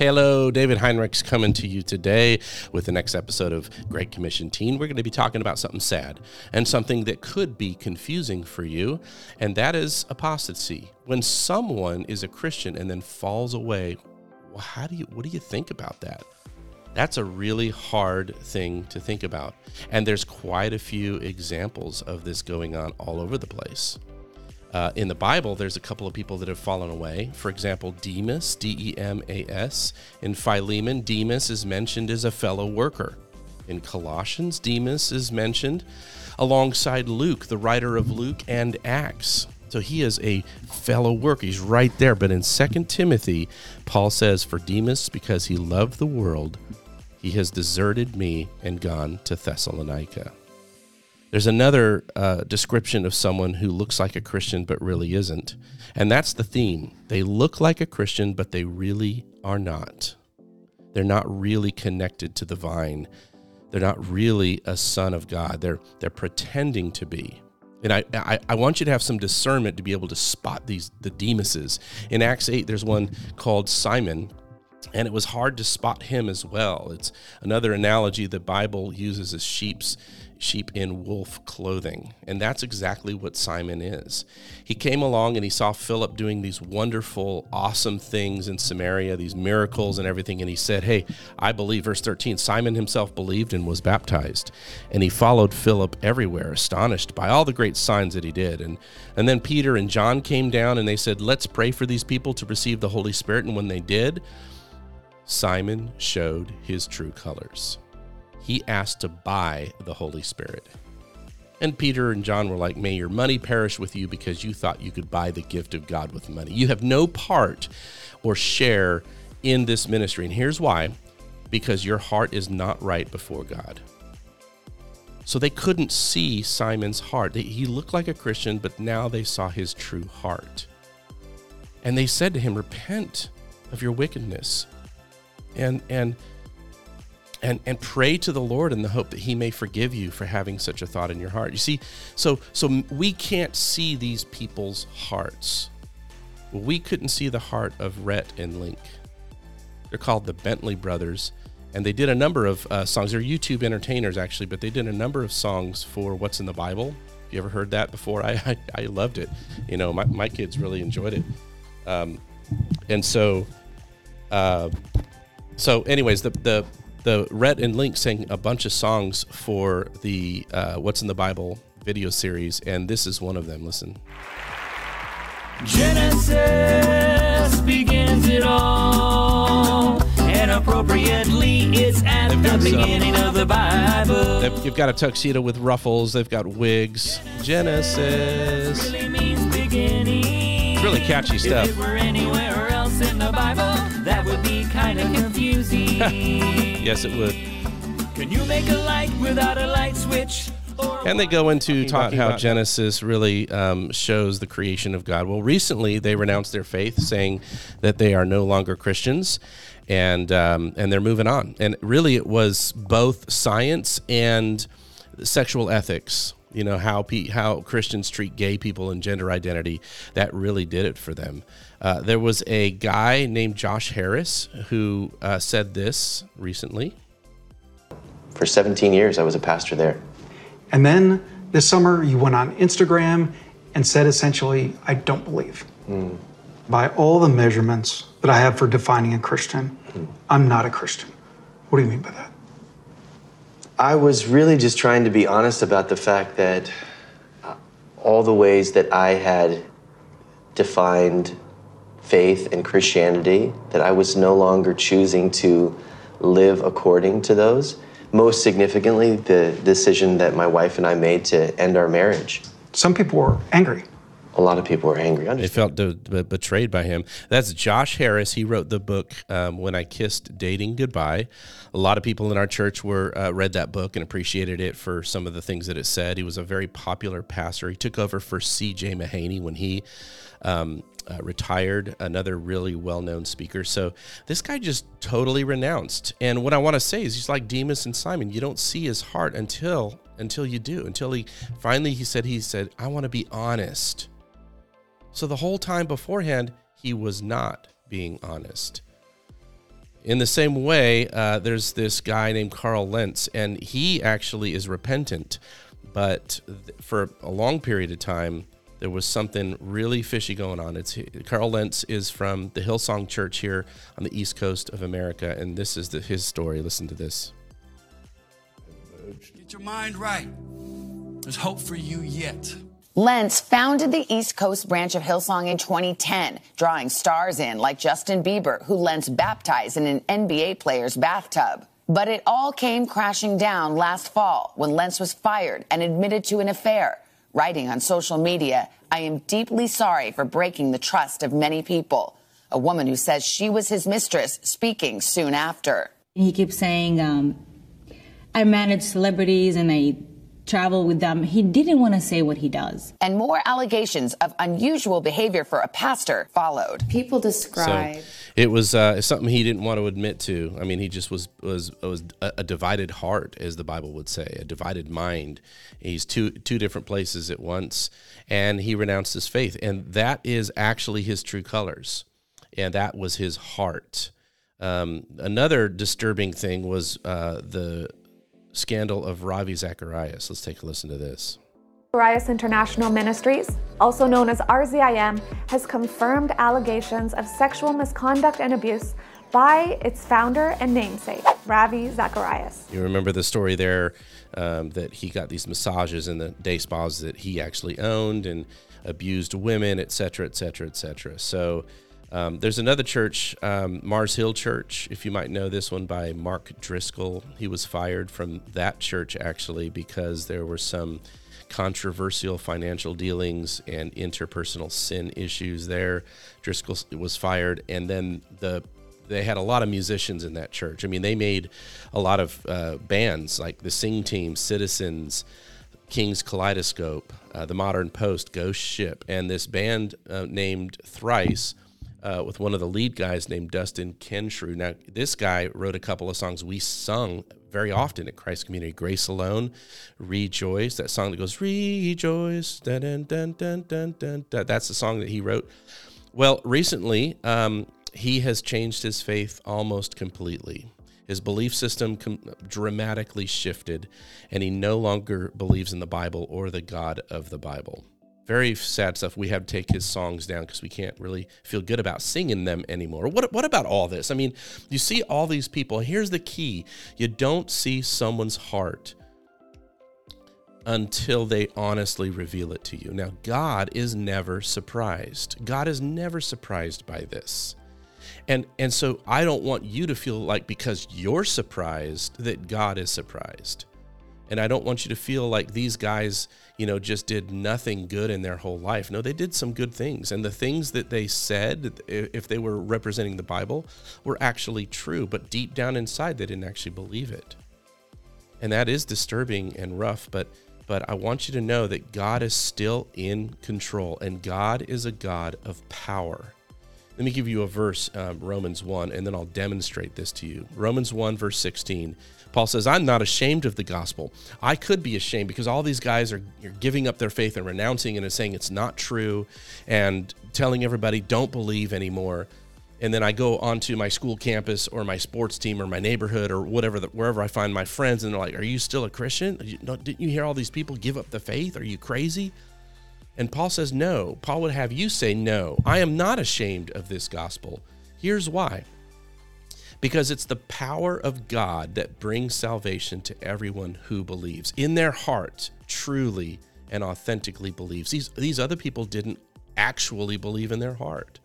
Hello, David Heinrichs coming to you today with the next episode of Great Commission Teen. We're going to be talking about something sad and something that could be confusing for you, and that is apostasy. When someone is a Christian and then falls away, well, how do you what do you think about that? That's a really hard thing to think about. And there's quite a few examples of this going on all over the place. Uh, in the Bible, there's a couple of people that have fallen away. For example, Demas, D E M A S. In Philemon, Demas is mentioned as a fellow worker. In Colossians, Demas is mentioned alongside Luke, the writer of Luke and Acts. So he is a fellow worker. He's right there. But in 2 Timothy, Paul says, For Demas, because he loved the world, he has deserted me and gone to Thessalonica. There's another uh, description of someone who looks like a Christian but really isn't. And that's the theme. They look like a Christian, but they really are not. They're not really connected to the vine. They're not really a son of God. They're, they're pretending to be. And I, I, I, want you to have some discernment to be able to spot these the Demases. In Acts 8, there's one called Simon, and it was hard to spot him as well. It's another analogy the Bible uses as sheep's sheep in wolf clothing. And that's exactly what Simon is. He came along and he saw Philip doing these wonderful, awesome things in Samaria, these miracles and everything. And he said, Hey, I believe. Verse 13 Simon himself believed and was baptized. And he followed Philip everywhere, astonished by all the great signs that he did. And, and then Peter and John came down and they said, Let's pray for these people to receive the Holy Spirit. And when they did, Simon showed his true colors he asked to buy the Holy Spirit. And Peter and John were like, May your money perish with you because you thought you could buy the gift of God with money. You have no part or share in this ministry. And here's why because your heart is not right before God. So they couldn't see Simon's heart. He looked like a Christian, but now they saw his true heart. And they said to him, Repent of your wickedness. And, and, and and pray to the Lord in the hope that he may forgive you for having such a thought in your heart. You see, so so we can't see these people's hearts. We couldn't see the heart of Rhett and Link. They're called the Bentley brothers, and they did a number of uh, songs. They're YouTube entertainers actually, but they did a number of songs for What's in the Bible. You ever heard that before? I I, I loved it. You know, my my kids really enjoyed it. Um, and so, uh, so anyways, the the the Rhett and Link sang a bunch of songs for the uh, What's in the Bible video series, and this is one of them. Listen. Genesis begins it all, and appropriately it's at they've the beginning some, of the Bible. They've got a tuxedo with ruffles. They've got wigs. Genesis. Really, really catchy stuff. Be kind of confusing. Yes, it would. Can you make a light without a light switch? And they go into talk how Genesis really um, shows the creation of God. Well, recently they renounced their faith, saying that they are no longer Christians, and um, and they're moving on. And really, it was both science and sexual ethics. You know how pe- how Christians treat gay people and gender identity. That really did it for them. Uh, there was a guy named Josh Harris who uh, said this recently. For 17 years, I was a pastor there. And then this summer, you went on Instagram and said essentially, I don't believe. Mm. By all the measurements that I have for defining a Christian, mm. I'm not a Christian. What do you mean by that? I was really just trying to be honest about the fact that uh, all the ways that I had defined faith and Christianity, that I was no longer choosing to live according to those. Most significantly, the decision that my wife and I made to end our marriage. Some people were angry. A lot of people were angry. They felt de- de- betrayed by him. That's Josh Harris. He wrote the book um, "When I Kissed Dating Goodbye." A lot of people in our church were uh, read that book and appreciated it for some of the things that it said. He was a very popular pastor. He took over for C.J. Mahaney when he um, uh, retired, another really well known speaker. So this guy just totally renounced. And what I want to say is he's like Demas and Simon. You don't see his heart until until you do. Until he finally he said he said I want to be honest. So the whole time beforehand he was not being honest. In the same way, uh, there's this guy named Carl Lentz, and he actually is repentant, but th- for a long period of time, there was something really fishy going on. It's Carl Lentz is from the Hillsong Church here on the east coast of America, and this is the, his story. Listen to this. Get your mind right. There's hope for you yet. Lentz founded the East Coast branch of Hillsong in 2010, drawing stars in like Justin Bieber, who Lentz baptized in an NBA player's bathtub. But it all came crashing down last fall when Lentz was fired and admitted to an affair, writing on social media, I am deeply sorry for breaking the trust of many people. A woman who says she was his mistress speaking soon after. He keeps saying, um, I manage celebrities and I travel with them. He didn't want to say what he does. And more allegations of unusual behavior for a pastor followed. People describe. So it was uh, something he didn't want to admit to. I mean, he just was was was a, a divided heart, as the Bible would say, a divided mind. He's two two different places at once, and he renounced his faith, and that is actually his true colors, and that was his heart. Um, another disturbing thing was uh, the scandal of Ravi Zacharias. Let's take a listen to this. Zacharias International Ministries, also known as RZIM, has confirmed allegations of sexual misconduct and abuse by its founder and namesake, Ravi Zacharias. You remember the story there um, that he got these massages in the day spas that he actually owned and abused women, et cetera, et cetera, et cetera. So um, there's another church, um, Mars Hill Church, if you might know this one by Mark Driscoll. He was fired from that church actually because there were some controversial financial dealings and interpersonal sin issues there. Driscoll was fired, and then the they had a lot of musicians in that church. I mean, they made a lot of uh, bands like the Sing Team, Citizens, King's Kaleidoscope, uh, the Modern Post, Ghost Ship, and this band uh, named Thrice uh, with one of the lead guys named Dustin Kensrue. Now, this guy wrote a couple of songs we sung very often at Christ Community. Grace Alone, Rejoice, that song that goes, Rejoice, dun, dun, dun, dun, dun, dun, dun. That's the song that he wrote. Well, recently, um, he has changed his faith almost completely. His belief system com- dramatically shifted, and he no longer believes in the Bible or the God of the Bible very sad stuff. We have to take his songs down because we can't really feel good about singing them anymore. What, what about all this? I mean, you see all these people. Here's the key you don't see someone's heart until they honestly reveal it to you. Now, God is never surprised. God is never surprised by this. And and so I don't want you to feel like because you're surprised that God is surprised. And I don't want you to feel like these guys, you know, just did nothing good in their whole life. No, they did some good things. And the things that they said, if they were representing the Bible, were actually true. But deep down inside, they didn't actually believe it. And that is disturbing and rough. But but I want you to know that God is still in control and God is a God of power. Let me give you a verse, um, Romans 1, and then I'll demonstrate this to you. Romans 1, verse 16. Paul says, I'm not ashamed of the gospel. I could be ashamed because all these guys are are giving up their faith and renouncing it and saying it's not true and telling everybody don't believe anymore. And then I go onto my school campus or my sports team or my neighborhood or whatever, wherever I find my friends, and they're like, Are you still a Christian? You, no, didn't you hear all these people give up the faith? Are you crazy? And Paul says, No. Paul would have you say, No, I am not ashamed of this gospel. Here's why because it's the power of God that brings salvation to everyone who believes. In their heart, truly and authentically believes. These, these other people didn't actually believe in their heart.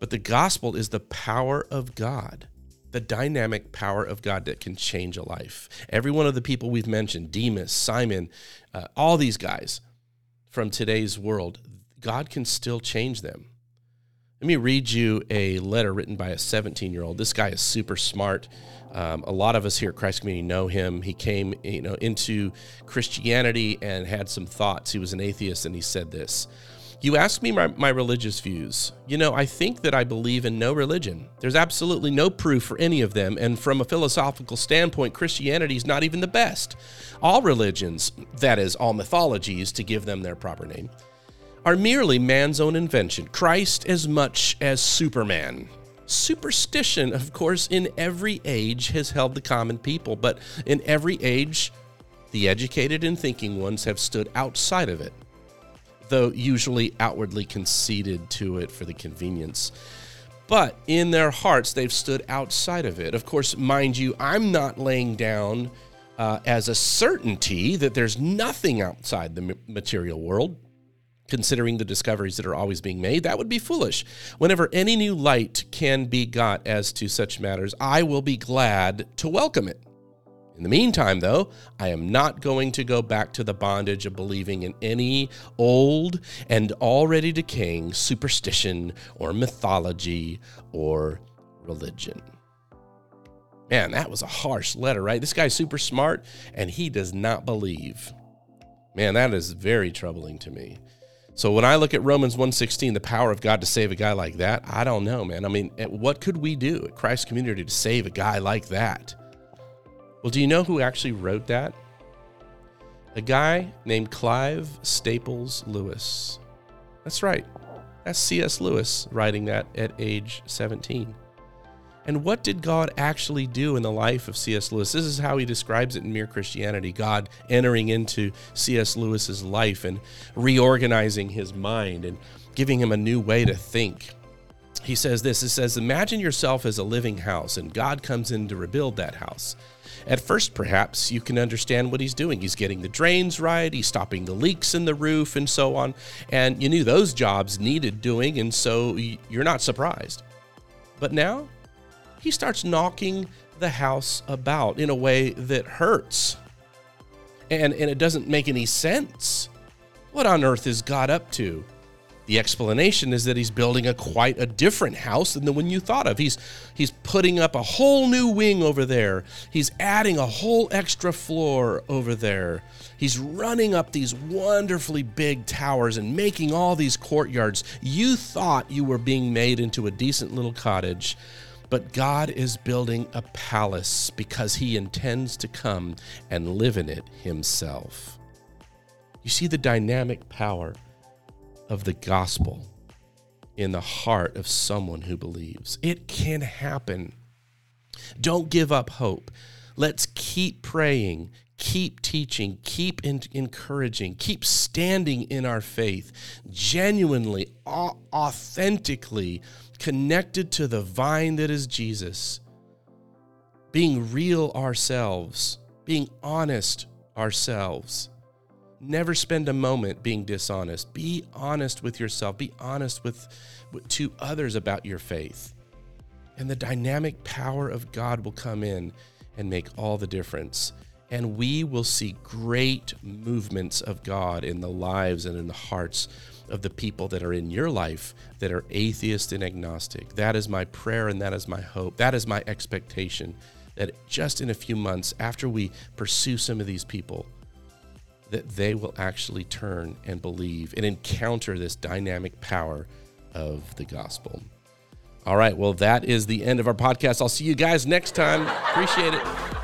But the gospel is the power of God, the dynamic power of God that can change a life. Every one of the people we've mentioned, Demas, Simon, uh, all these guys from today's world, God can still change them. Let me read you a letter written by a 17 year old. This guy is super smart. Um, a lot of us here at Christ Community know him. He came, you know, into Christianity and had some thoughts. He was an atheist, and he said this. You ask me my, my religious views. You know, I think that I believe in no religion. There's absolutely no proof for any of them, and from a philosophical standpoint, Christianity is not even the best. All religions, that is, all mythologies, to give them their proper name, are merely man's own invention, Christ as much as Superman. Superstition, of course, in every age has held the common people, but in every age, the educated and thinking ones have stood outside of it, though usually outwardly conceded to it for the convenience. But in their hearts, they've stood outside of it. Of course, mind you, I'm not laying down uh, as a certainty that there's nothing outside the material world considering the discoveries that are always being made. That would be foolish. Whenever any new light can be got as to such matters, I will be glad to welcome it. In the meantime, though, I am not going to go back to the bondage of believing in any old and already decaying superstition or mythology or religion. Man, that was a harsh letter, right? This guy's super smart and he does not believe. Man, that is very troubling to me. So when I look at Romans 1:16, the power of God to save a guy like that, I don't know, man. I mean, eh, what could we do at Christ Community to save a guy like that? Well, do you know who actually wrote that? A guy named Clive Staples Lewis. That's right. That's C.S. Lewis writing that at age 17. And what did God actually do in the life of C.S. Lewis? This is how he describes it in Mere Christianity God entering into C.S. Lewis's life and reorganizing his mind and giving him a new way to think. He says this It says, Imagine yourself as a living house, and God comes in to rebuild that house. At first, perhaps, you can understand what he's doing. He's getting the drains right, he's stopping the leaks in the roof, and so on. And you knew those jobs needed doing, and so you're not surprised. But now, he starts knocking the house about in a way that hurts. And, and it doesn't make any sense. What on earth is God up to? The explanation is that he's building a quite a different house than the one you thought of. He's he's putting up a whole new wing over there. He's adding a whole extra floor over there. He's running up these wonderfully big towers and making all these courtyards. You thought you were being made into a decent little cottage, but God is building a palace because he intends to come and live in it himself. You see the dynamic power of the gospel in the heart of someone who believes. It can happen. Don't give up hope. Let's keep praying, keep teaching, keep in- encouraging, keep standing in our faith, genuinely, authentically connected to the vine that is Jesus, being real ourselves, being honest ourselves. Never spend a moment being dishonest. Be honest with yourself. Be honest with, with to others about your faith. And the dynamic power of God will come in and make all the difference. And we will see great movements of God in the lives and in the hearts of the people that are in your life that are atheist and agnostic. That is my prayer and that is my hope. That is my expectation that just in a few months after we pursue some of these people, that they will actually turn and believe and encounter this dynamic power of the gospel. All right, well, that is the end of our podcast. I'll see you guys next time. Appreciate it.